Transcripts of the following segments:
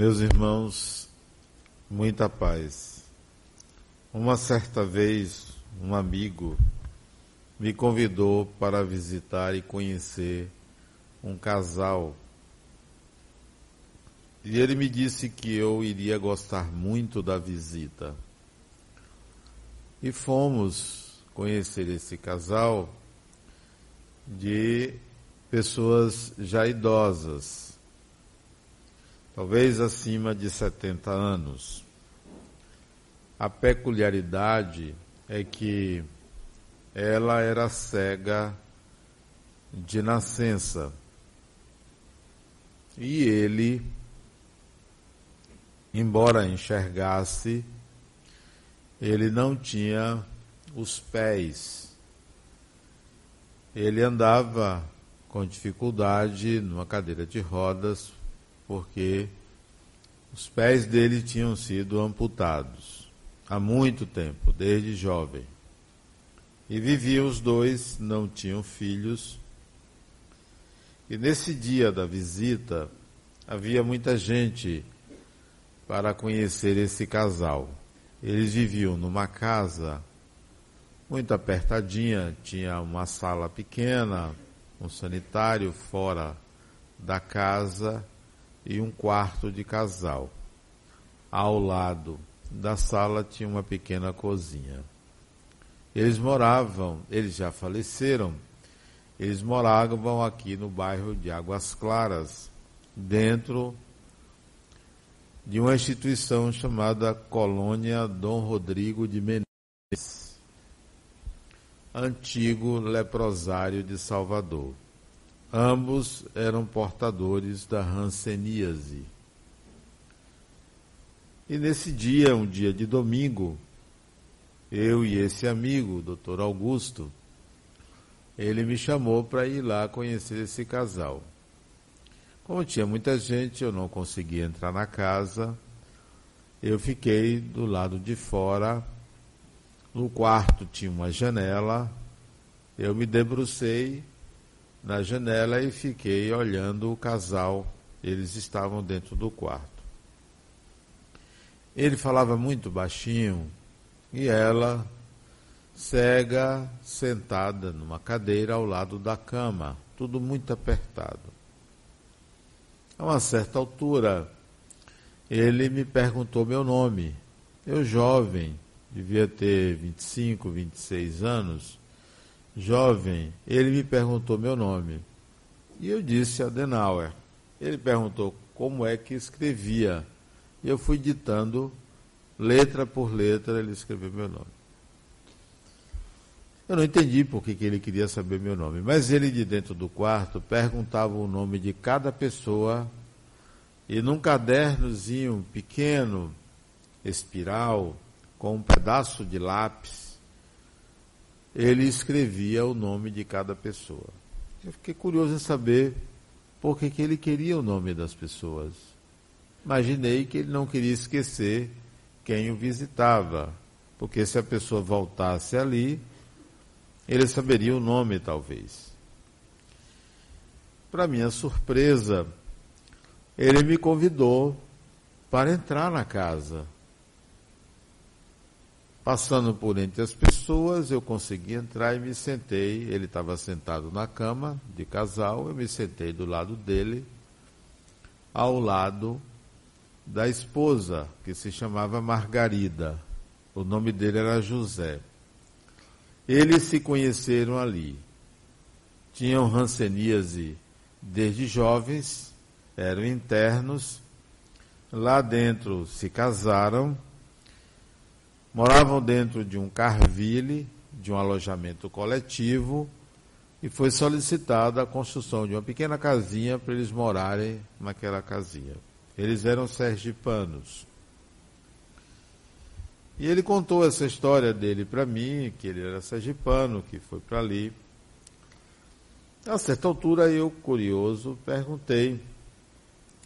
Meus irmãos, muita paz. Uma certa vez, um amigo me convidou para visitar e conhecer um casal. E ele me disse que eu iria gostar muito da visita. E fomos conhecer esse casal de pessoas já idosas, talvez acima de 70 anos. A peculiaridade é que ela era cega de nascença. E ele, embora enxergasse, ele não tinha os pés. Ele andava com dificuldade numa cadeira de rodas, porque os pés dele tinham sido amputados há muito tempo, desde jovem. E viviam os dois, não tinham filhos. E nesse dia da visita, havia muita gente para conhecer esse casal. Eles viviam numa casa muito apertadinha, tinha uma sala pequena, um sanitário fora da casa e um quarto de casal. Ao lado da sala tinha uma pequena cozinha. Eles moravam, eles já faleceram, eles moravam aqui no bairro de Águas Claras, dentro de uma instituição chamada Colônia Dom Rodrigo de Menezes, antigo leprosário de Salvador. Ambos eram portadores da hanseníase. E nesse dia, um dia de domingo, eu e esse amigo, o doutor Augusto, ele me chamou para ir lá conhecer esse casal. Como tinha muita gente, eu não conseguia entrar na casa. Eu fiquei do lado de fora. No quarto tinha uma janela. Eu me debrucei na janela e fiquei olhando o casal. Eles estavam dentro do quarto. Ele falava muito baixinho, e ela, cega, sentada numa cadeira ao lado da cama, tudo muito apertado. A uma certa altura, ele me perguntou meu nome. Eu, jovem, devia ter 25, 26 anos, jovem, ele me perguntou meu nome. E eu disse Adenauer. Ele perguntou como é que escrevia. E eu fui ditando letra por letra, ele escreveu meu nome. Eu não entendi por que, que ele queria saber meu nome, mas ele de dentro do quarto perguntava o nome de cada pessoa e num cadernozinho pequeno, espiral, com um pedaço de lápis, ele escrevia o nome de cada pessoa. Eu fiquei curioso em saber por que, que ele queria o nome das pessoas. Imaginei que ele não queria esquecer quem o visitava, porque se a pessoa voltasse ali, ele saberia o nome talvez. Para minha surpresa, ele me convidou para entrar na casa. Passando por entre as pessoas, eu consegui entrar e me sentei. Ele estava sentado na cama de casal, eu me sentei do lado dele, ao lado da esposa, que se chamava Margarida. O nome dele era José. Eles se conheceram ali. Tinham ranceníase desde jovens, eram internos. Lá dentro se casaram, moravam dentro de um carvile, de um alojamento coletivo, e foi solicitada a construção de uma pequena casinha para eles morarem naquela casinha. Eles eram sergipanos. E ele contou essa história dele para mim, que ele era sergipano, que foi para ali. A certa altura eu, curioso, perguntei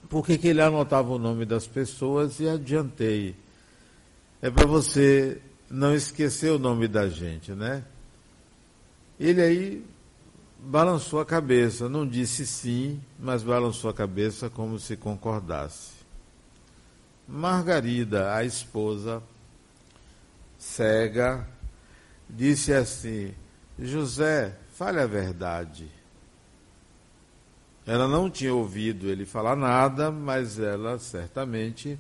por que, que ele anotava o nome das pessoas e adiantei. É para você não esquecer o nome da gente, né? Ele aí balançou a cabeça, não disse sim, mas balançou a cabeça como se concordasse. Margarida, a esposa, cega, disse assim: José, fale a verdade. Ela não tinha ouvido ele falar nada, mas ela certamente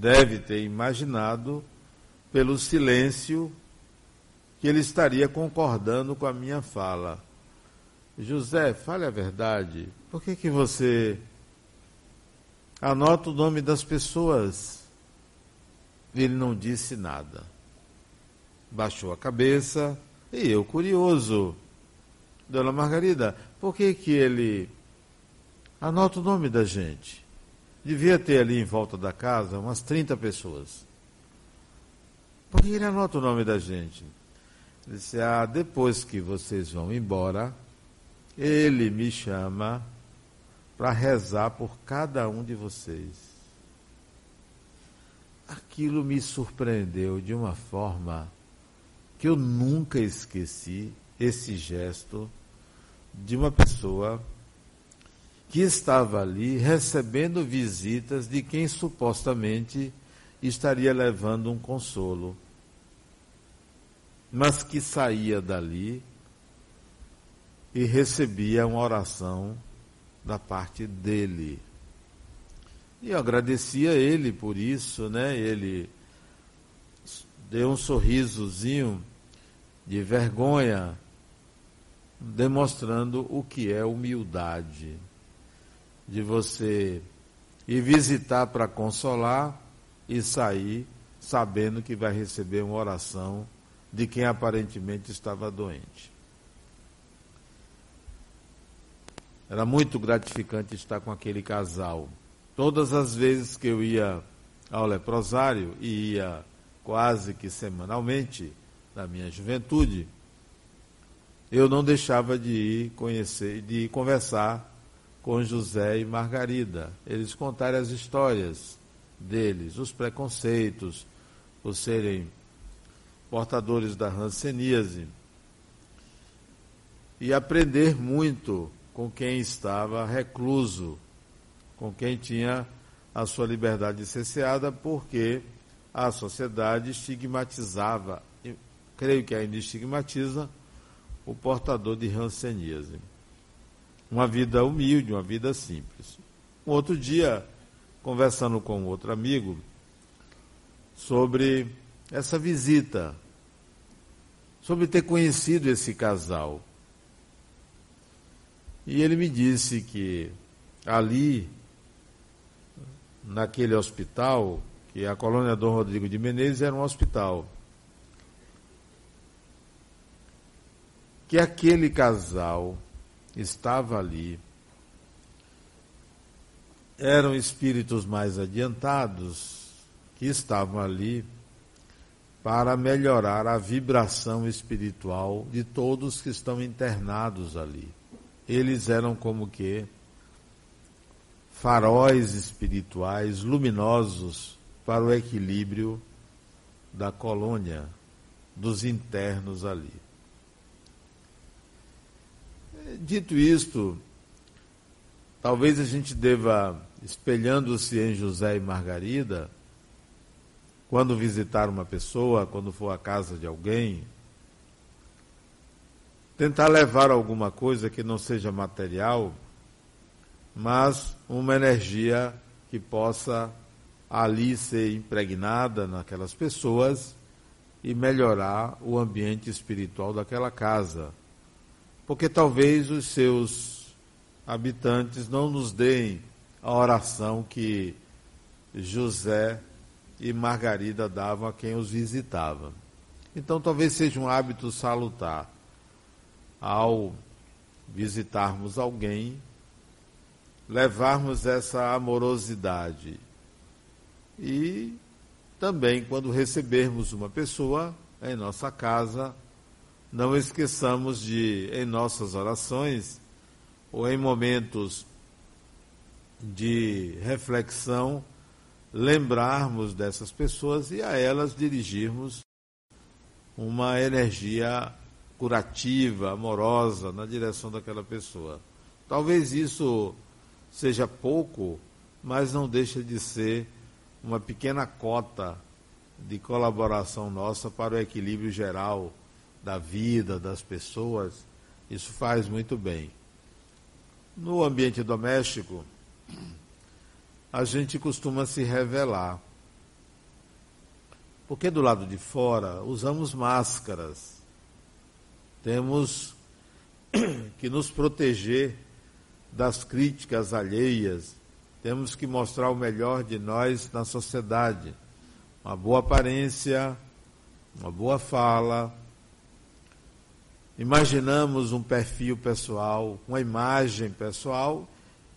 deve ter imaginado, pelo silêncio, que ele estaria concordando com a minha fala. José, fale a verdade. Por que, que você anota o nome das pessoas? Ele não disse nada. Baixou a cabeça e eu, curioso, Dona Margarida, por que, que ele Anota o nome da gente. Devia ter ali em volta da casa umas 30 pessoas. Por que ele anota o nome da gente? Ele disse: Ah, depois que vocês vão embora, ele me chama para rezar por cada um de vocês. Aquilo me surpreendeu de uma forma que eu nunca esqueci esse gesto de uma pessoa que estava ali recebendo visitas de quem supostamente estaria levando um consolo, mas que saía dali e recebia uma oração da parte dele. E eu agradecia ele por isso, né? Ele deu um sorrisozinho de vergonha, demonstrando o que é humildade de você ir visitar para consolar e sair sabendo que vai receber uma oração de quem aparentemente estava doente. Era muito gratificante estar com aquele casal. Todas as vezes que eu ia ao leprosário, e ia quase que semanalmente, na minha juventude, eu não deixava de ir conhecer, de ir conversar com José e Margarida. Eles contaram as histórias deles, os preconceitos, por serem portadores da ranceníase. E aprender muito com quem estava recluso, com quem tinha a sua liberdade cerceada, porque a sociedade estigmatizava, creio que ainda estigmatiza, o portador de ranceníase uma vida humilde, uma vida simples. Um outro dia, conversando com outro amigo sobre essa visita, sobre ter conhecido esse casal. E ele me disse que ali, naquele hospital, que a colônia Dom Rodrigo de Menezes era um hospital, que aquele casal estava ali. Eram espíritos mais adiantados que estavam ali para melhorar a vibração espiritual de todos que estão internados ali. Eles eram como que faróis espirituais luminosos para o equilíbrio da colônia, dos internos ali. Dito isto, talvez a gente deva, espelhando-se em José e Margarida, quando visitar uma pessoa, quando for à casa de alguém, tentar levar alguma coisa que não seja material, mas uma energia que possa ali ser impregnada naquelas pessoas e melhorar o ambiente espiritual daquela casa porque talvez os seus habitantes não nos deem a oração que José e Margarida davam a quem os visitava. Então talvez seja um hábito salutar ao visitarmos alguém, levarmos essa amorosidade e também quando recebermos uma pessoa em nossa casa, não esqueçamos de, em nossas orações, ou em momentos de reflexão, lembrarmos dessas pessoas e a elas dirigirmos uma energia curativa, amorosa na direção daquela pessoa. Talvez isso seja pouco, mas não deixa de ser uma pequena cota de colaboração nossa para o equilíbrio geral da vida das pessoas, isso faz muito bem. No ambiente doméstico, a gente costuma se revelar. Porque do lado de fora usamos máscaras. Temos que nos proteger das críticas alheias. Temos que mostrar o melhor de nós na sociedade. Uma boa aparência, uma boa fala. Imaginamos um perfil pessoal, uma imagem pessoal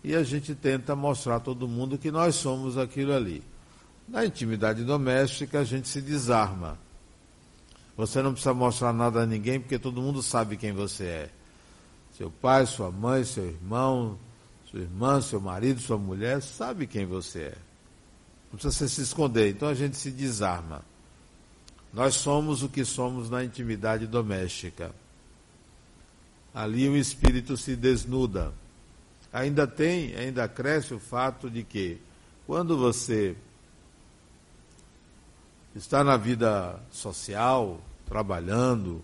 e a gente tenta mostrar a todo mundo que nós somos aquilo ali. Na intimidade doméstica, a gente se desarma. Você não precisa mostrar nada a ninguém, porque todo mundo sabe quem você é. Seu pai, sua mãe, seu irmão, sua irmã, seu marido, sua mulher, sabe quem você é. Não precisa se esconder. Então a gente se desarma. Nós somos o que somos na intimidade doméstica. Ali o espírito se desnuda. Ainda tem, ainda cresce o fato de que quando você está na vida social, trabalhando,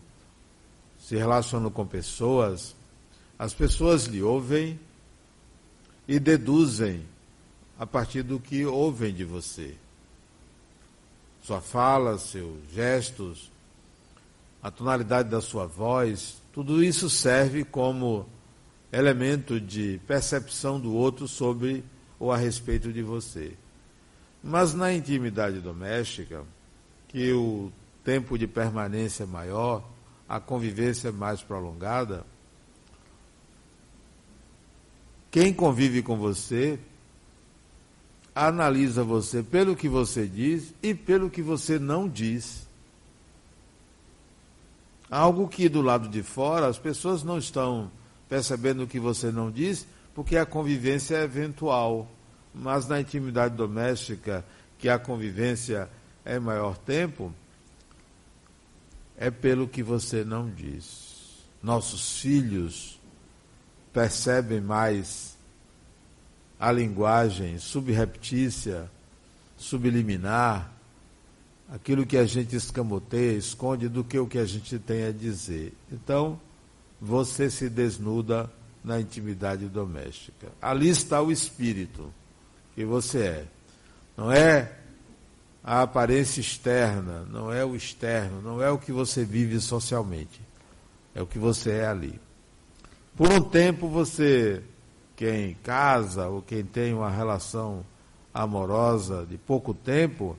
se relacionando com pessoas, as pessoas lhe ouvem e deduzem a partir do que ouvem de você. Sua fala, seus gestos, a tonalidade da sua voz, tudo isso serve como elemento de percepção do outro sobre ou a respeito de você. Mas na intimidade doméstica, que o tempo de permanência é maior, a convivência é mais prolongada, quem convive com você analisa você pelo que você diz e pelo que você não diz. Algo que do lado de fora as pessoas não estão percebendo o que você não diz, porque a convivência é eventual. Mas na intimidade doméstica, que a convivência é maior tempo, é pelo que você não diz. Nossos filhos percebem mais a linguagem subreptícia, subliminar, aquilo que a gente escamoteia, esconde, do que o que a gente tem a dizer. Então, você se desnuda na intimidade doméstica. Ali está o espírito que você é. Não é a aparência externa, não é o externo, não é o que você vive socialmente. É o que você é ali. Por um tempo você, quem casa ou quem tem uma relação amorosa de pouco tempo,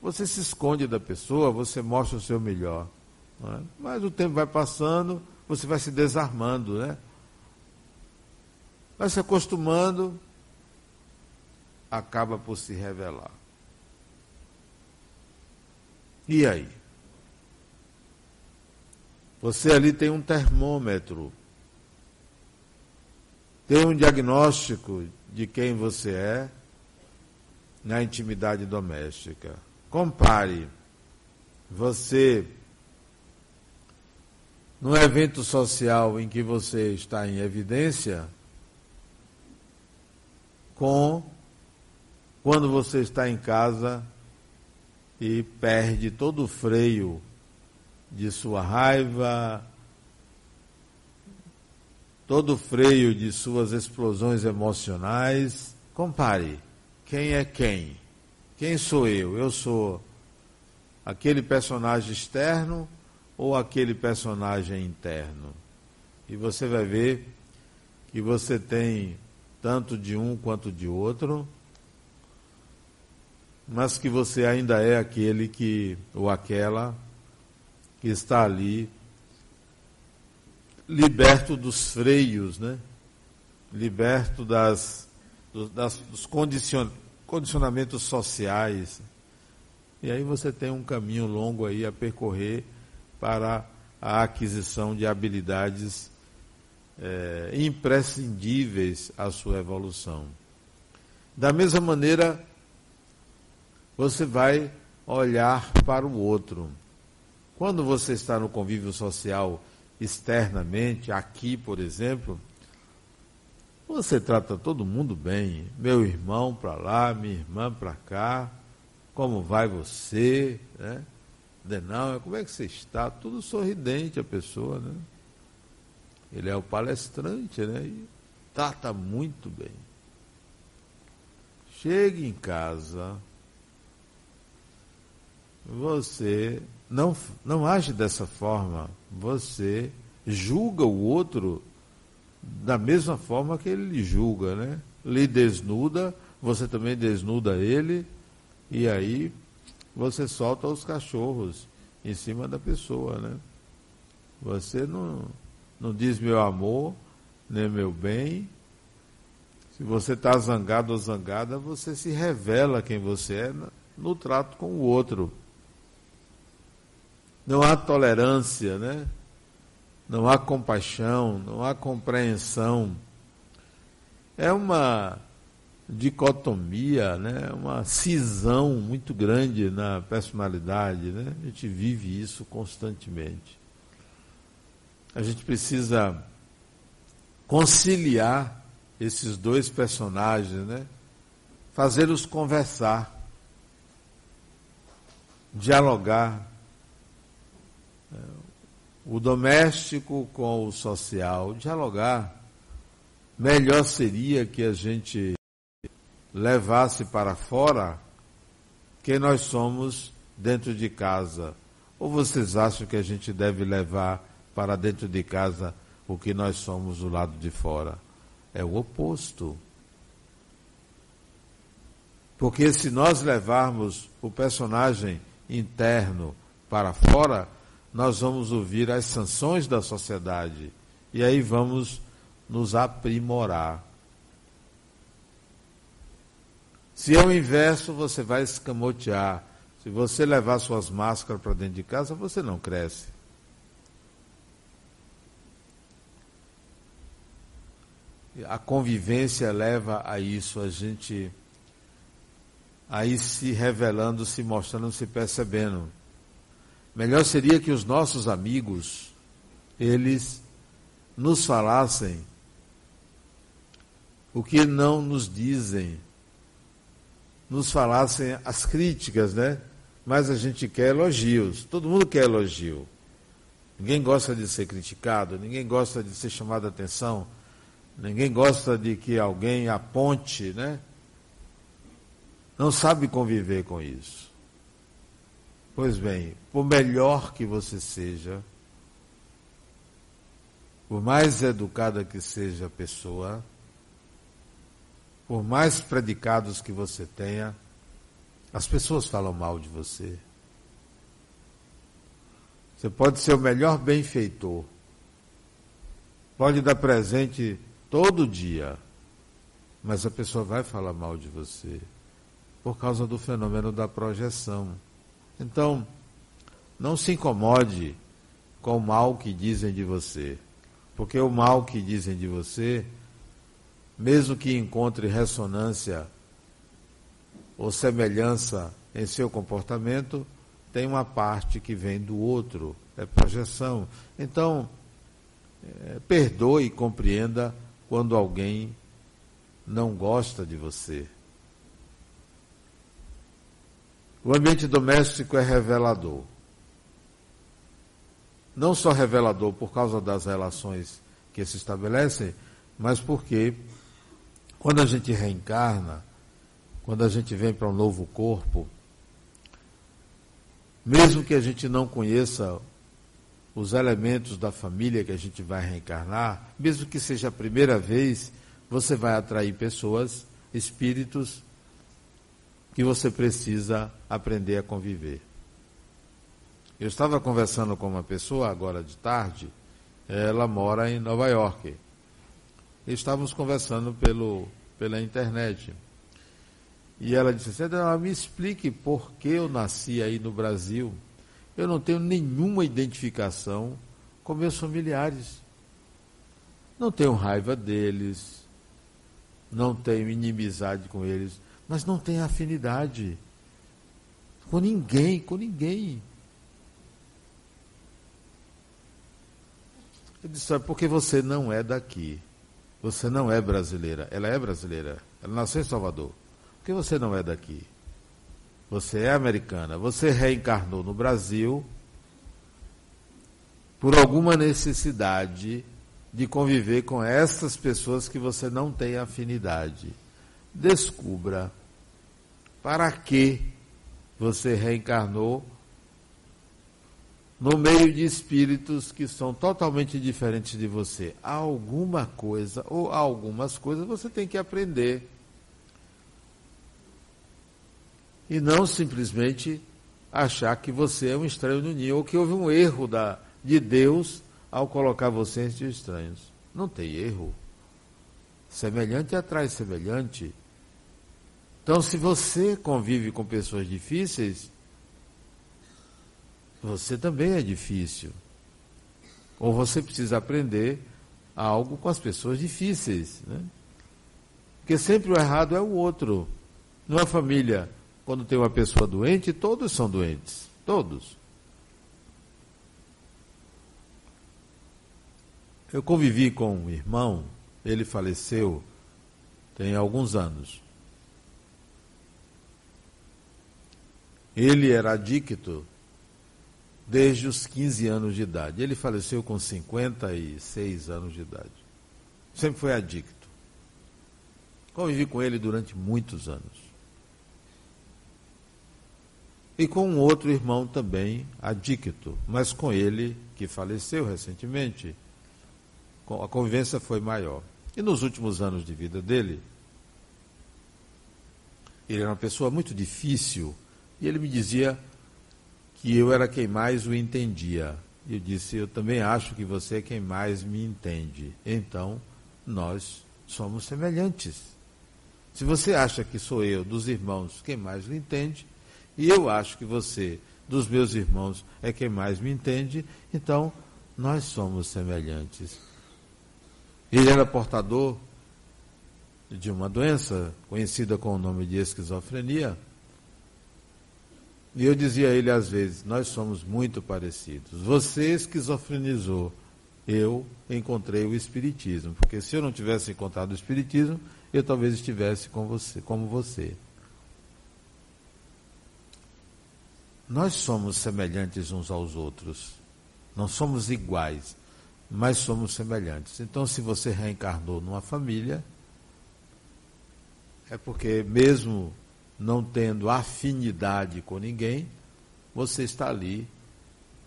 você se esconde da pessoa, você mostra o seu melhor. É? Mas o tempo vai passando, você vai se desarmando, né? Vai se acostumando, acaba por se revelar. E aí? Você ali tem um termômetro, tem um diagnóstico de quem você é na intimidade doméstica. Compare você num evento social em que você está em evidência, com quando você está em casa e perde todo o freio de sua raiva, todo o freio de suas explosões emocionais. Compare quem é quem. Quem sou eu? Eu sou aquele personagem externo ou aquele personagem interno. E você vai ver que você tem tanto de um quanto de outro, mas que você ainda é aquele que, ou aquela, que está ali, liberto dos freios, né? liberto das, dos, das, dos condicion, condicionamentos sociais. E aí você tem um caminho longo aí a percorrer para a aquisição de habilidades é, imprescindíveis à sua evolução. Da mesma maneira, você vai olhar para o outro. Quando você está no convívio social externamente, aqui, por exemplo, você trata todo mundo bem, meu irmão para lá, minha irmã para cá, como vai você, né? Não, como é que você está? Tudo sorridente a pessoa, né? Ele é o palestrante, né? E trata muito bem. Chegue em casa, você não, não age dessa forma, você julga o outro da mesma forma que ele lhe julga, né? Lhe desnuda, você também desnuda ele, e aí você solta os cachorros em cima da pessoa, né? Você não, não diz meu amor, nem meu bem. Se você está zangado ou zangada, você se revela quem você é no trato com o outro. Não há tolerância, né? Não há compaixão, não há compreensão. É uma dicotomia, né? uma cisão muito grande na personalidade. Né? A gente vive isso constantemente. A gente precisa conciliar esses dois personagens, né? fazê-los conversar, dialogar o doméstico com o social, dialogar. Melhor seria que a gente levasse para fora quem nós somos dentro de casa. Ou vocês acham que a gente deve levar para dentro de casa o que nós somos do lado de fora? É o oposto. Porque se nós levarmos o personagem interno para fora, nós vamos ouvir as sanções da sociedade e aí vamos nos aprimorar. Se é o inverso, você vai escamotear. Se você levar suas máscaras para dentro de casa, você não cresce. A convivência leva a isso, a gente aí se revelando, se mostrando, se percebendo. Melhor seria que os nossos amigos, eles nos falassem o que não nos dizem, nos falassem as críticas, né? Mas a gente quer elogios, todo mundo quer elogio. Ninguém gosta de ser criticado, ninguém gosta de ser chamado a atenção, ninguém gosta de que alguém aponte, né? Não sabe conviver com isso. Pois bem, por melhor que você seja, por mais educada que seja a pessoa, por mais predicados que você tenha, as pessoas falam mal de você. Você pode ser o melhor benfeitor, pode dar presente todo dia, mas a pessoa vai falar mal de você por causa do fenômeno da projeção. Então, não se incomode com o mal que dizem de você, porque o mal que dizem de você, mesmo que encontre ressonância ou semelhança em seu comportamento, tem uma parte que vem do outro, é projeção. Então, é, perdoe e compreenda quando alguém não gosta de você. O ambiente doméstico é revelador. Não só revelador por causa das relações que se estabelecem, mas porque quando a gente reencarna, quando a gente vem para um novo corpo, mesmo que a gente não conheça os elementos da família que a gente vai reencarnar, mesmo que seja a primeira vez, você vai atrair pessoas, espíritos que você precisa aprender a conviver. Eu estava conversando com uma pessoa agora de tarde, ela mora em Nova York. Estávamos conversando pelo, pela internet. E ela disse assim, me explique por que eu nasci aí no Brasil. Eu não tenho nenhuma identificação com meus familiares. Não tenho raiva deles, não tenho inimizade com eles mas não tem afinidade com ninguém, com ninguém. Eu disse, é porque você não é daqui. Você não é brasileira. Ela é brasileira. Ela nasceu em Salvador. Por que você não é daqui? você é americana, você reencarnou no Brasil por alguma necessidade de conviver com essas pessoas que você não tem afinidade. Descubra para que você reencarnou no meio de espíritos que são totalmente diferentes de você. Alguma coisa, ou algumas coisas, você tem que aprender. E não simplesmente achar que você é um estranho no ninho, ou que houve um erro da, de Deus ao colocar você entre estranhos. Não tem erro. Semelhante atrai semelhante. Então, se você convive com pessoas difíceis, você também é difícil. Ou você precisa aprender algo com as pessoas difíceis. Né? Porque sempre o errado é o outro. Numa família, quando tem uma pessoa doente, todos são doentes. Todos. Eu convivi com um irmão, ele faleceu tem alguns anos. Ele era adicto desde os 15 anos de idade. Ele faleceu com 56 anos de idade. Sempre foi adicto. Convivi com ele durante muitos anos. E com um outro irmão também adicto, mas com ele, que faleceu recentemente, a convivência foi maior. E nos últimos anos de vida dele, ele era uma pessoa muito difícil, e ele me dizia que eu era quem mais o entendia. Eu disse: Eu também acho que você é quem mais me entende. Então, nós somos semelhantes. Se você acha que sou eu, dos irmãos, quem mais o entende, e eu acho que você, dos meus irmãos, é quem mais me entende, então nós somos semelhantes. Ele era portador de uma doença conhecida com o nome de esquizofrenia. E eu dizia a ele às vezes: Nós somos muito parecidos. Você esquizofrenizou, eu encontrei o Espiritismo. Porque se eu não tivesse encontrado o Espiritismo, eu talvez estivesse com você, como você. Nós somos semelhantes uns aos outros. Não somos iguais mas somos semelhantes. Então, se você reencarnou numa família, é porque, mesmo não tendo afinidade com ninguém, você está ali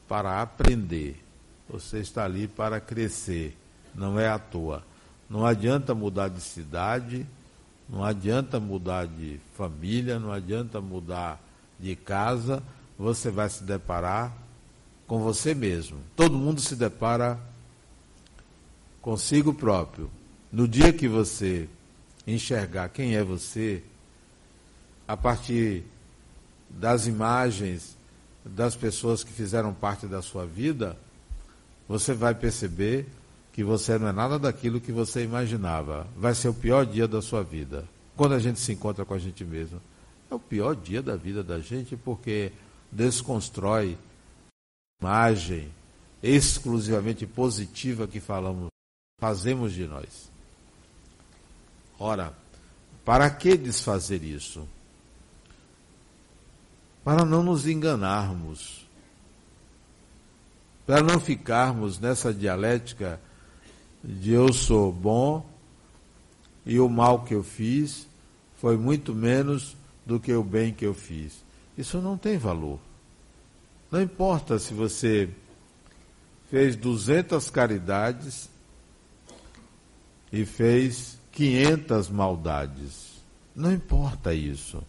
para aprender, você está ali para crescer, não é à toa. Não adianta mudar de cidade, não adianta mudar de família, não adianta mudar de casa, você vai se deparar com você mesmo. Todo mundo se depara consigo próprio, no dia que você enxergar quem é você, a partir das imagens das pessoas que fizeram parte da sua vida, você vai perceber que você não é nada daquilo que você imaginava. Vai ser o pior dia da sua vida. Quando a gente se encontra com a gente mesmo, é o pior dia da vida da gente porque desconstrói a imagem exclusivamente positiva que falamos fazemos de nós. Ora, para que desfazer isso? Para não nos enganarmos, para não ficarmos nessa dialética de eu sou bom e o mal que eu fiz foi muito menos do que o bem que eu fiz. Isso não tem valor. Não importa se você fez 200 caridades e fez 500 maldades. Não importa isso.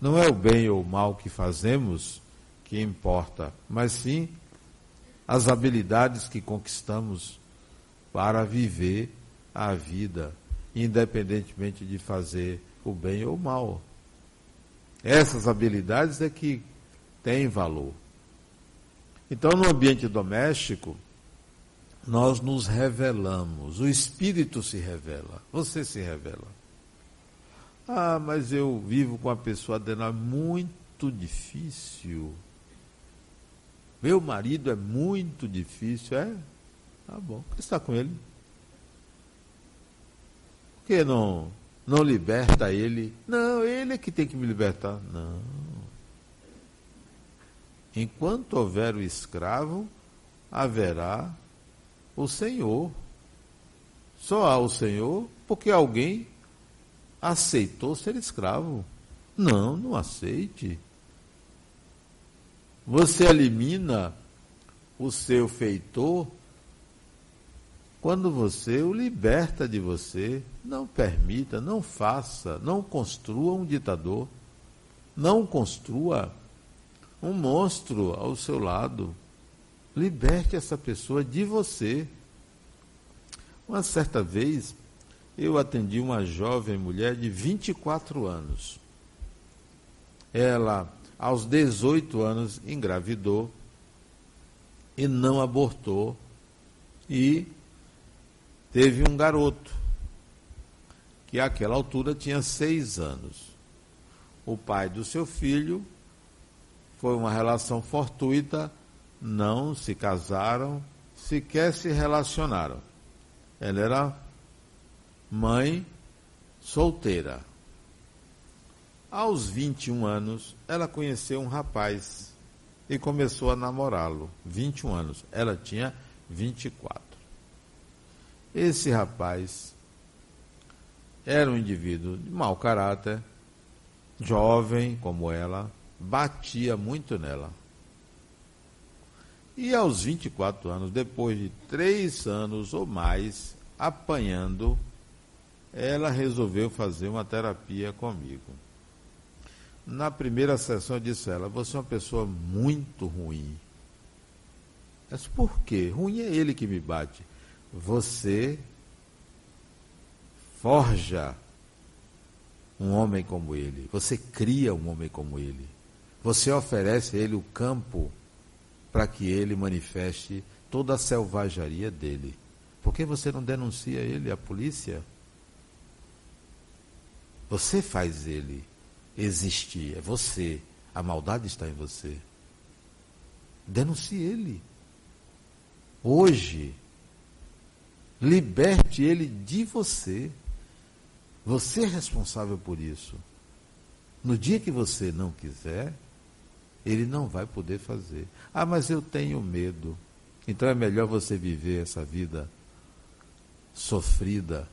Não é o bem ou o mal que fazemos que importa, mas sim as habilidades que conquistamos para viver a vida, independentemente de fazer o bem ou o mal. Essas habilidades é que têm valor. Então, no ambiente doméstico, nós nos revelamos, o Espírito se revela, você se revela. Ah, mas eu vivo com a pessoa Adenal, é muito difícil. Meu marido é muito difícil, é? Tá bom, por que está com ele? Por que não, não liberta ele? Não, ele é que tem que me libertar. Não. Enquanto houver o escravo, haverá o Senhor. Só há o Senhor porque alguém aceitou ser escravo. Não, não aceite. Você elimina o seu feitor quando você o liberta de você. Não permita, não faça, não construa um ditador. Não construa um monstro ao seu lado. Liberte essa pessoa de você. Uma certa vez, eu atendi uma jovem mulher de 24 anos. Ela, aos 18 anos, engravidou e não abortou e teve um garoto que àquela altura tinha seis anos. O pai do seu filho foi uma relação fortuita, não se casaram, sequer se relacionaram. Ela era mãe solteira. Aos 21 anos, ela conheceu um rapaz e começou a namorá-lo. 21 anos. Ela tinha 24. Esse rapaz era um indivíduo de mau caráter, jovem como ela, batia muito nela. E aos 24 anos, depois de três anos ou mais apanhando, ela resolveu fazer uma terapia comigo. Na primeira sessão eu disse a ela, você é uma pessoa muito ruim. Mas por quê? Ruim é ele que me bate. Você forja um homem como ele. Você cria um homem como ele. Você oferece a ele o campo para que ele manifeste toda a selvageria dele. Por que você não denuncia ele à polícia? Você faz ele existir, é você. A maldade está em você. Denuncie ele. Hoje, liberte ele de você. Você é responsável por isso. No dia que você não quiser, ele não vai poder fazer. Ah, mas eu tenho medo. Então é melhor você viver essa vida sofrida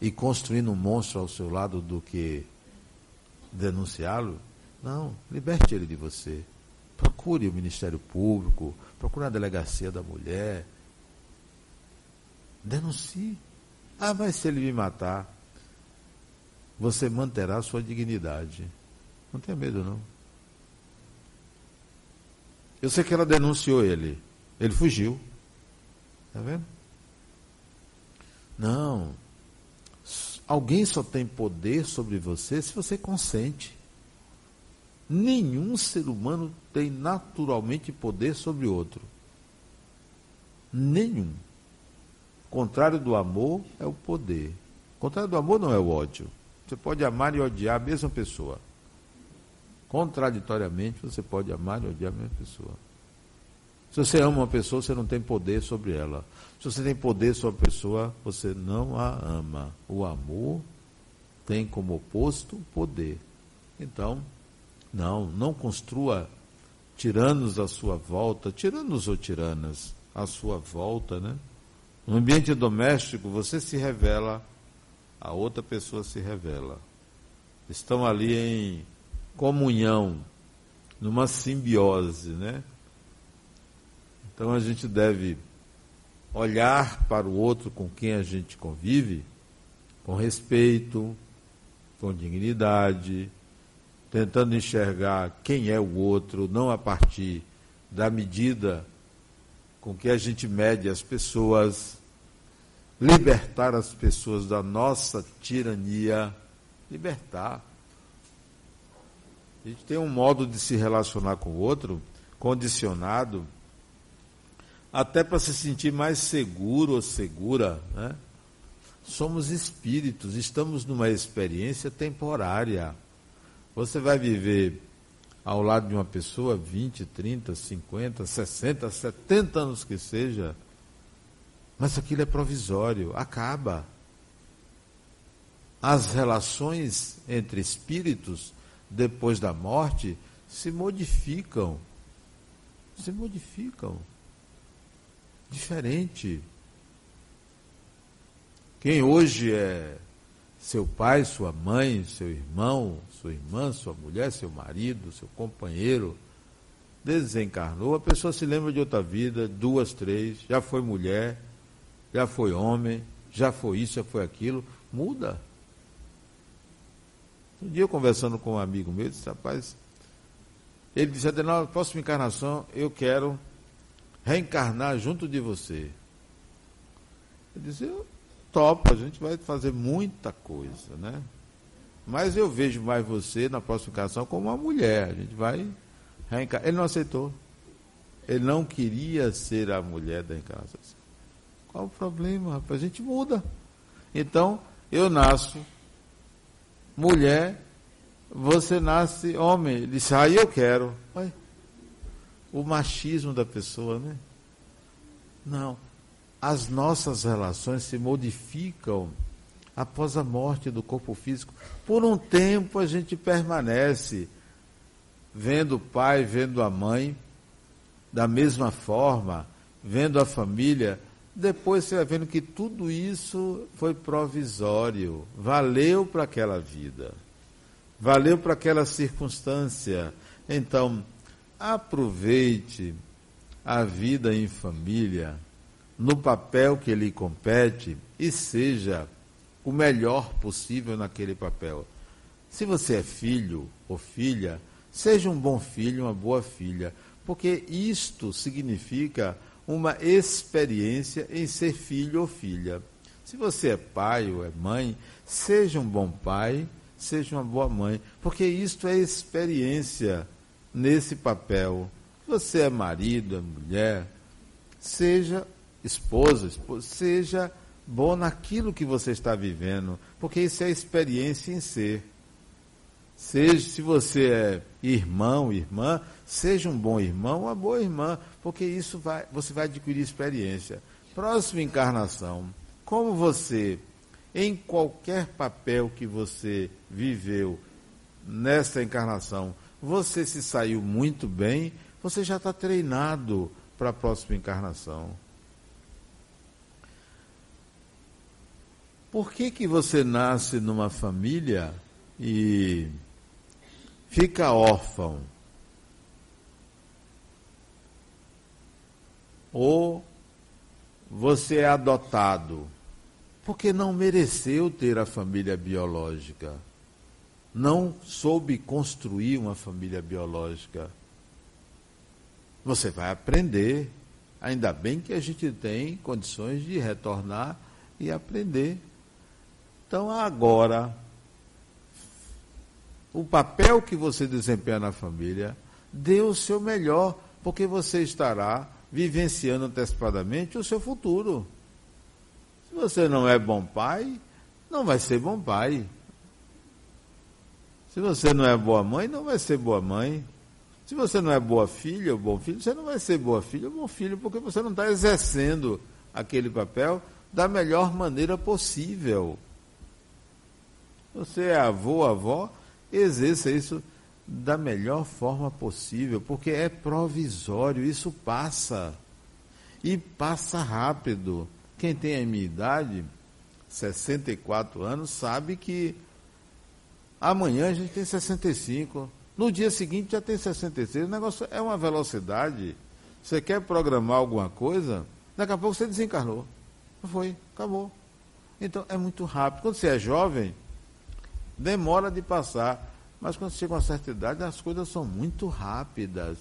e construindo um monstro ao seu lado do que denunciá-lo? Não, liberte ele de você. Procure o Ministério Público, procure a delegacia da mulher. Denuncie. Ah, mas se ele me matar, você manterá a sua dignidade. Não tenha medo, não. Eu sei que ela denunciou ele. Ele fugiu. Está vendo? Não. Alguém só tem poder sobre você se você consente. Nenhum ser humano tem naturalmente poder sobre outro. Nenhum. O contrário do amor é o poder. O contrário do amor não é o ódio. Você pode amar e odiar a mesma pessoa. Contraditoriamente, você pode amar e odiar a mesma pessoa. Se você ama uma pessoa, você não tem poder sobre ela. Se você tem poder sobre a pessoa, você não a ama. O amor tem como oposto o poder. Então, não, não construa tiranos à sua volta, tiranos ou tiranas à sua volta, né? No ambiente doméstico, você se revela, a outra pessoa se revela. Estão ali em comunhão, numa simbiose, né? Então a gente deve olhar para o outro com quem a gente convive com respeito, com dignidade, tentando enxergar quem é o outro, não a partir da medida com que a gente mede as pessoas, libertar as pessoas da nossa tirania, libertar. A gente tem um modo de se relacionar com o outro condicionado até para se sentir mais seguro ou segura. Né? Somos espíritos, estamos numa experiência temporária. Você vai viver ao lado de uma pessoa 20, 30, 50, 60, 70 anos que seja, mas aquilo é provisório, acaba. As relações entre espíritos depois da morte se modificam. se modificam. Diferente. Quem hoje é seu pai, sua mãe, seu irmão, sua irmã, sua mulher, seu marido, seu companheiro, desencarnou, a pessoa se lembra de outra vida, duas, três, já foi mulher, já foi homem, já foi isso, já foi aquilo, muda. Um dia conversando com um amigo meu, disse, rapaz, ele disse, na próxima encarnação eu quero reencarnar junto de você. Eu disse, eu topo, a gente vai fazer muita coisa, né? Mas eu vejo mais você na próxima encarnação como uma mulher. A gente vai reencarnar. Ele não aceitou. Ele não queria ser a mulher da encarnação. Qual o problema, rapaz? A gente muda. Então, eu nasço mulher, você nasce homem. Ele disse, aí ah, eu quero. O machismo da pessoa, né? Não. As nossas relações se modificam após a morte do corpo físico. Por um tempo a gente permanece vendo o pai, vendo a mãe da mesma forma, vendo a família depois você vai vendo que tudo isso foi provisório, valeu para aquela vida, valeu para aquela circunstância. Então, aproveite a vida em família, no papel que lhe compete e seja o melhor possível naquele papel. Se você é filho ou filha, seja um bom filho, uma boa filha, porque isto significa uma experiência em ser filho ou filha. Se você é pai ou é mãe, seja um bom pai, seja uma boa mãe, porque isto é experiência nesse papel. Você é marido, é mulher, seja esposa, seja bom naquilo que você está vivendo, porque isso é experiência em ser. Seja, se você é irmão, irmã, seja um bom irmão, uma boa irmã, porque isso vai, você vai adquirir experiência. Próxima encarnação, como você, em qualquer papel que você viveu nesta encarnação, você se saiu muito bem, você já está treinado para a próxima encarnação. Por que, que você nasce numa família e fica órfão, ou você é adotado, porque não mereceu ter a família biológica, não soube construir uma família biológica. Você vai aprender. Ainda bem que a gente tem condições de retornar e aprender. Então, agora, o papel que você desempenha na família, dê o seu melhor, porque você estará vivenciando antecipadamente o seu futuro. Se você não é bom pai, não vai ser bom pai. Se você não é boa mãe, não vai ser boa mãe. Se você não é boa filha ou bom filho, você não vai ser boa filha ou bom filho, porque você não está exercendo aquele papel da melhor maneira possível. Você é avô, avó, exerça isso da melhor forma possível, porque é provisório, isso passa. E passa rápido. Quem tem a minha idade, 64 anos, sabe que amanhã a gente tem 65. No dia seguinte já tem 66. O negócio é uma velocidade. Você quer programar alguma coisa, daqui a pouco você desencarnou. Foi, acabou. Então é muito rápido. Quando você é jovem, demora de passar. Mas quando chega uma certa idade, as coisas são muito rápidas.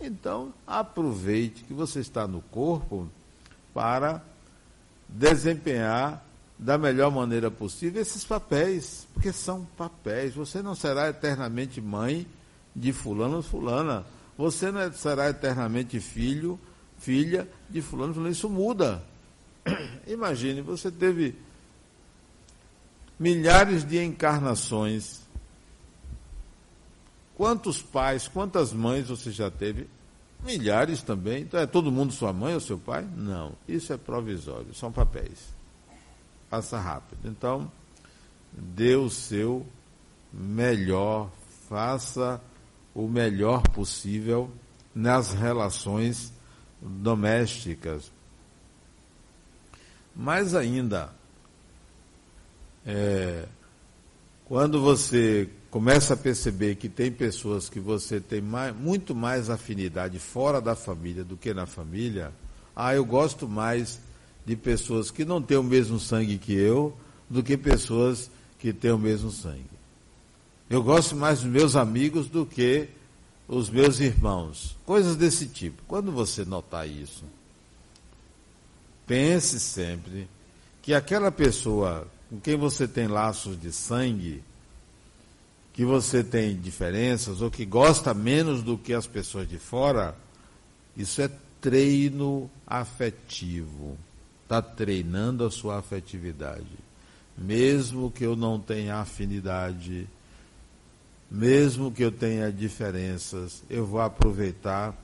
Então, aproveite que você está no corpo para desempenhar da melhor maneira possível esses papéis, porque são papéis. Você não será eternamente mãe de fulano ou fulana. Você não será eternamente filho, filha de fulano ou fulana. Isso muda. Imagine, você teve milhares de encarnações. Quantos pais, quantas mães você já teve? Milhares também. Então é todo mundo sua mãe ou seu pai? Não. Isso é provisório, são papéis. Passa rápido. Então, dê o seu melhor, faça o melhor possível nas relações domésticas. Mais ainda, é, quando você começa a perceber que tem pessoas que você tem mais, muito mais afinidade fora da família do que na família, ah, eu gosto mais de pessoas que não têm o mesmo sangue que eu do que pessoas que têm o mesmo sangue. Eu gosto mais dos meus amigos do que os meus irmãos. Coisas desse tipo. Quando você notar isso, pense sempre que aquela pessoa com quem você tem laços de sangue, que você tem diferenças ou que gosta menos do que as pessoas de fora, isso é treino afetivo está treinando a sua afetividade. Mesmo que eu não tenha afinidade, mesmo que eu tenha diferenças, eu vou aproveitar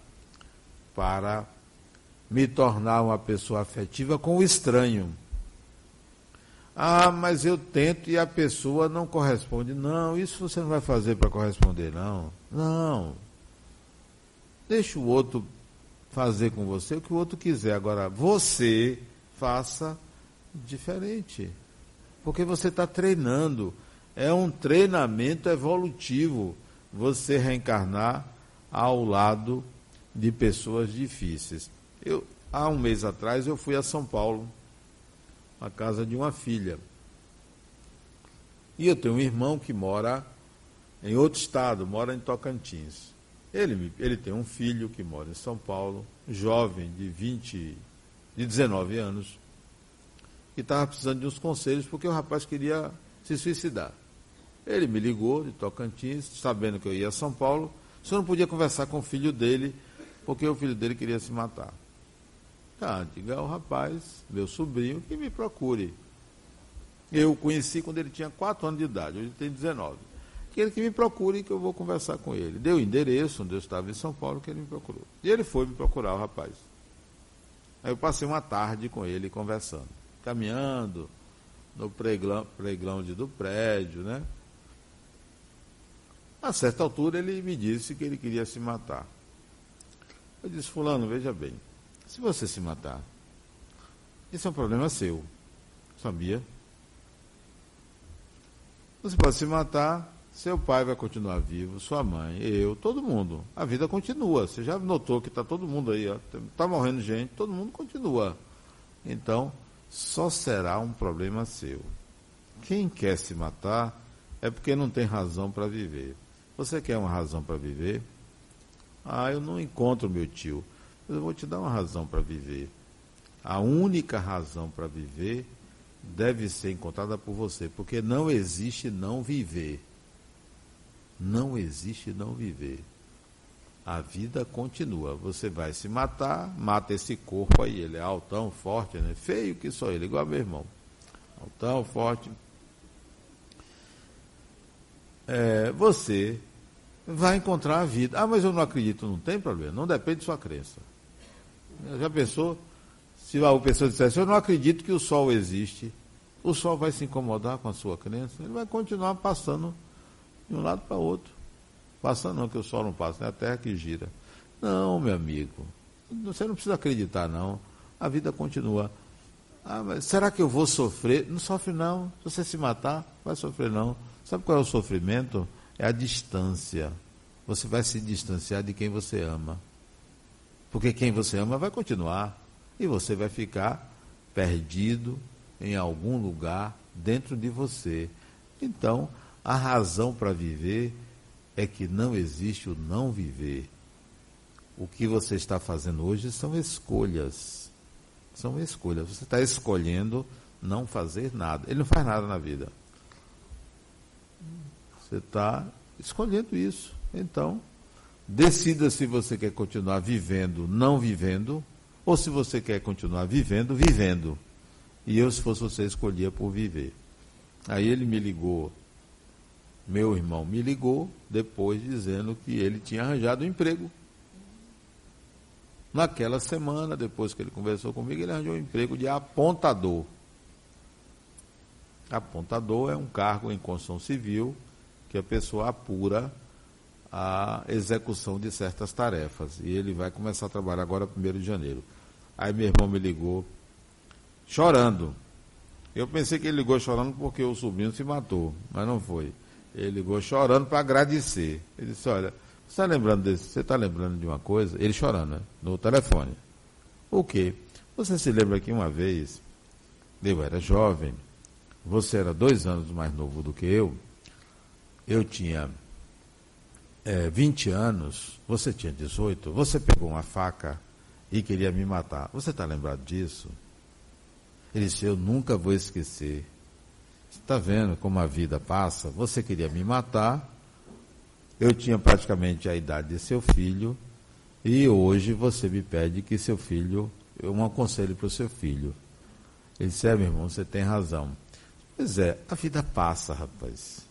para me tornar uma pessoa afetiva com o estranho. Ah, mas eu tento e a pessoa não corresponde. Não, isso você não vai fazer para corresponder, não. Não. Deixa o outro fazer com você o que o outro quiser. Agora, você faça diferente. Porque você está treinando. É um treinamento evolutivo você reencarnar ao lado de pessoas difíceis. Eu, há um mês atrás eu fui a São Paulo, à casa de uma filha. E eu tenho um irmão que mora em outro estado, mora em Tocantins. Ele, ele tem um filho que mora em São Paulo, jovem de 20 de 19 anos, que estava precisando de uns conselhos porque o rapaz queria se suicidar. Ele me ligou de Tocantins, sabendo que eu ia a São Paulo, só não podia conversar com o filho dele, porque o filho dele queria se matar. Tá, diga ao rapaz, meu sobrinho, que me procure. Eu o conheci quando ele tinha 4 anos de idade, hoje tem 19. Que ele que me procure que eu vou conversar com ele. Deu o endereço onde eu estava em São Paulo, que ele me procurou. E ele foi me procurar, o rapaz. Aí eu passei uma tarde com ele conversando, caminhando no playground do prédio, né? A certa altura ele me disse que ele queria se matar. Eu disse, fulano, veja bem, se você se matar, isso é um problema seu. Sabia? Você pode se matar seu pai vai continuar vivo, sua mãe, eu, todo mundo. A vida continua. Você já notou que está todo mundo aí, está morrendo gente, todo mundo continua. Então, só será um problema seu. Quem quer se matar é porque não tem razão para viver. Você quer uma razão para viver? Ah, eu não encontro meu tio. Eu vou te dar uma razão para viver. A única razão para viver deve ser encontrada por você, porque não existe não viver. Não existe não viver. A vida continua. Você vai se matar, mata esse corpo aí. Ele é altão, forte, né? Feio que só ele, igual meu irmão. Altão, forte. É, você vai encontrar a vida. Ah, mas eu não acredito, não tem problema. Não depende de sua crença. Já pensou? Se a pessoa dissesse, eu não acredito que o sol existe, o sol vai se incomodar com a sua crença? Ele vai continuar passando de um lado para outro. Passa não, que o sol não passa, é a terra que gira. Não, meu amigo, você não precisa acreditar, não. A vida continua. Ah, mas será que eu vou sofrer? Não sofre não. Se você se matar, vai sofrer não. Sabe qual é o sofrimento? É a distância. Você vai se distanciar de quem você ama. Porque quem você ama vai continuar. E você vai ficar perdido em algum lugar dentro de você. Então, a razão para viver é que não existe o não viver. O que você está fazendo hoje são escolhas. São escolhas. Você está escolhendo não fazer nada. Ele não faz nada na vida. Você está escolhendo isso. Então, decida se você quer continuar vivendo, não vivendo, ou se você quer continuar vivendo, vivendo. E eu, se fosse você, escolhia por viver. Aí ele me ligou meu irmão me ligou depois dizendo que ele tinha arranjado um emprego. Naquela semana, depois que ele conversou comigo, ele arranjou um emprego de apontador. Apontador é um cargo em construção civil que a pessoa apura a execução de certas tarefas. E ele vai começar a trabalhar agora 1 de janeiro. Aí meu irmão me ligou, chorando. Eu pensei que ele ligou chorando porque o sobrinho se matou, mas não foi. Ele ligou chorando para agradecer. Ele disse, olha, você está lembrando desse, você está lembrando de uma coisa? Ele chorando, né? No telefone. O quê? Você se lembra que uma vez, eu era jovem, você era dois anos mais novo do que eu, eu tinha é, 20 anos, você tinha 18, você pegou uma faca e queria me matar. Você está lembrado disso? Ele disse, eu nunca vou esquecer. Está vendo como a vida passa? Você queria me matar, eu tinha praticamente a idade de seu filho, e hoje você me pede que seu filho, eu um aconselho para o seu filho. Ele disse, é meu irmão, você tem razão. Pois é, a vida passa, rapaz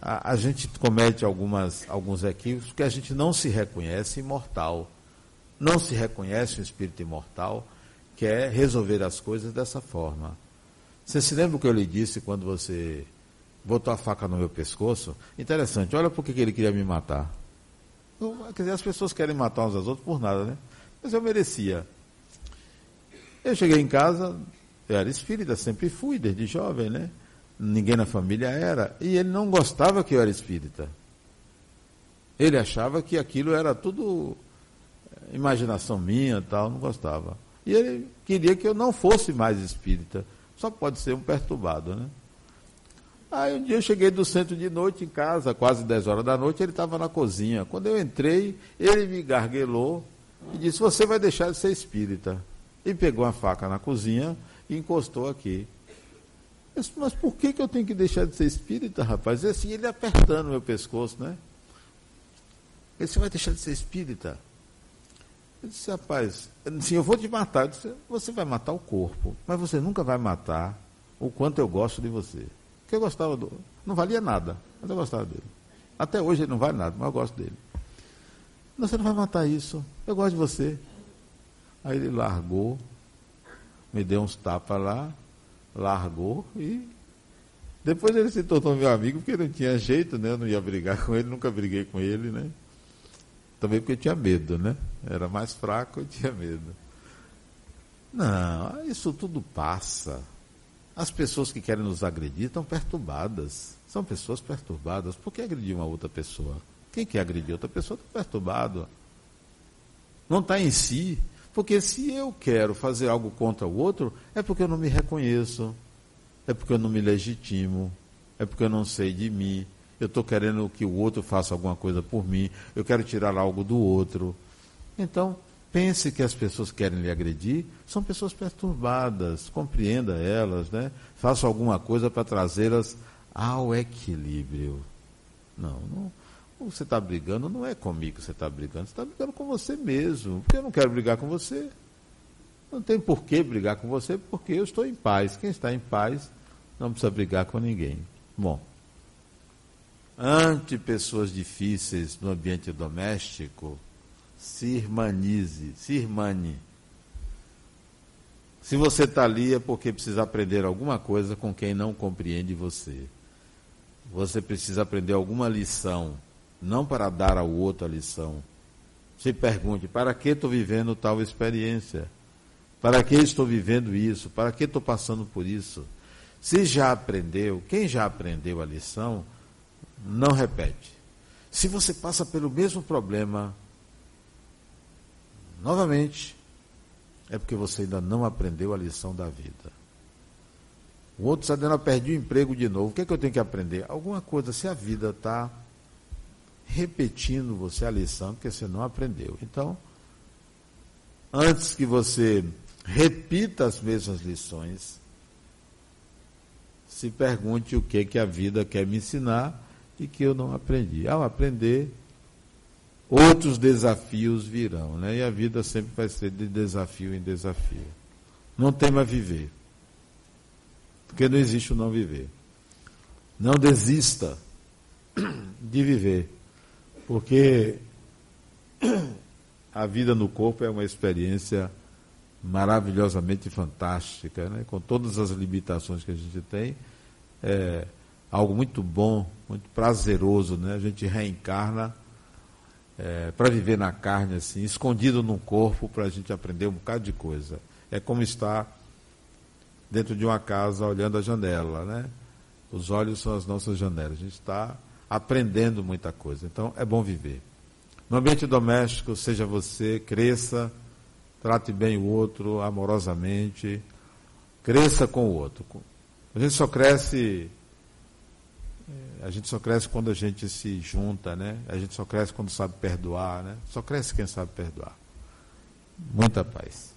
a, a gente comete algumas, alguns equívocos que a gente não se reconhece imortal. Não se reconhece um espírito imortal, quer é resolver as coisas dessa forma. Você se lembra o que eu lhe disse quando você botou a faca no meu pescoço? Interessante, olha por que ele queria me matar. Quer dizer, as pessoas querem matar uns aos outros por nada, né? Mas eu merecia. Eu cheguei em casa, eu era espírita, sempre fui, desde jovem, né? ninguém na família era, e ele não gostava que eu era espírita. Ele achava que aquilo era tudo eh, imaginação minha tal, não gostava. E ele queria que eu não fosse mais espírita. Só pode ser um perturbado, né? Aí um dia eu cheguei do centro de noite em casa, quase 10 horas da noite, ele estava na cozinha. Quando eu entrei, ele me garguelou e disse, você vai deixar de ser espírita. E pegou a faca na cozinha e encostou aqui. Eu disse, mas por que, que eu tenho que deixar de ser espírita, rapaz? E assim, ele apertando meu pescoço, né? Ele disse, vai deixar de ser espírita? Eu disse, rapaz, assim, eu vou te matar. Eu disse, você vai matar o corpo, mas você nunca vai matar o quanto eu gosto de você. Porque eu gostava do. Não valia nada, mas eu gostava dele. Até hoje ele não vale nada, mas eu gosto dele. Você não vai matar isso. Eu gosto de você. Aí ele largou, me deu uns tapas lá, largou e depois ele se tornou meu amigo porque não tinha jeito, né? Eu não ia brigar com ele, nunca briguei com ele, né? Também porque tinha medo, né? Era mais fraco, eu tinha medo. Não, isso tudo passa. As pessoas que querem nos agredir estão perturbadas. São pessoas perturbadas. Por que agredir uma outra pessoa? Quem quer agredir outra pessoa está perturbado. Não está em si. Porque se eu quero fazer algo contra o outro, é porque eu não me reconheço, é porque eu não me legitimo, é porque eu não sei de mim, eu estou querendo que o outro faça alguma coisa por mim, eu quero tirar algo do outro. Então, pense que as pessoas que querem lhe agredir são pessoas perturbadas, compreenda elas, né? faça alguma coisa para trazê-las ao equilíbrio. Não, não, você está brigando, não é comigo que você está brigando, você está brigando com você mesmo. Porque eu não quero brigar com você. Não tem por que brigar com você, porque eu estou em paz. Quem está em paz não precisa brigar com ninguém. Bom, ante pessoas difíceis no ambiente doméstico, se irmanize, se irmane. Se você está ali é porque precisa aprender alguma coisa com quem não compreende você. Você precisa aprender alguma lição não para dar ao outro a lição. Se pergunte: para que estou vivendo tal experiência? Para que estou vivendo isso? Para que estou passando por isso? Se já aprendeu, quem já aprendeu a lição, não repete. Se você passa pelo mesmo problema, novamente, é porque você ainda não aprendeu a lição da vida. O outro está dizendo, eu perdi o emprego de novo. O que, é que eu tenho que aprender? Alguma coisa, se a vida está repetindo você a lição que você não aprendeu. Então, antes que você repita as mesmas lições, se pergunte o que que a vida quer me ensinar e que eu não aprendi. Ao aprender, outros desafios virão, né? E a vida sempre vai ser de desafio em desafio. Não tema viver. Porque não existe o não viver. Não desista de viver. Porque a vida no corpo é uma experiência maravilhosamente fantástica, né? com todas as limitações que a gente tem. É algo muito bom, muito prazeroso. Né? A gente reencarna é, para viver na carne, assim, escondido no corpo, para a gente aprender um bocado de coisa. É como estar dentro de uma casa olhando a janela, né? Os olhos são as nossas janelas. A gente está aprendendo muita coisa. Então, é bom viver. No ambiente doméstico, seja você, cresça, trate bem o outro amorosamente, cresça com o outro. A gente só cresce a gente só cresce quando a gente se junta, né? A gente só cresce quando sabe perdoar, né? Só cresce quem sabe perdoar. Muita paz.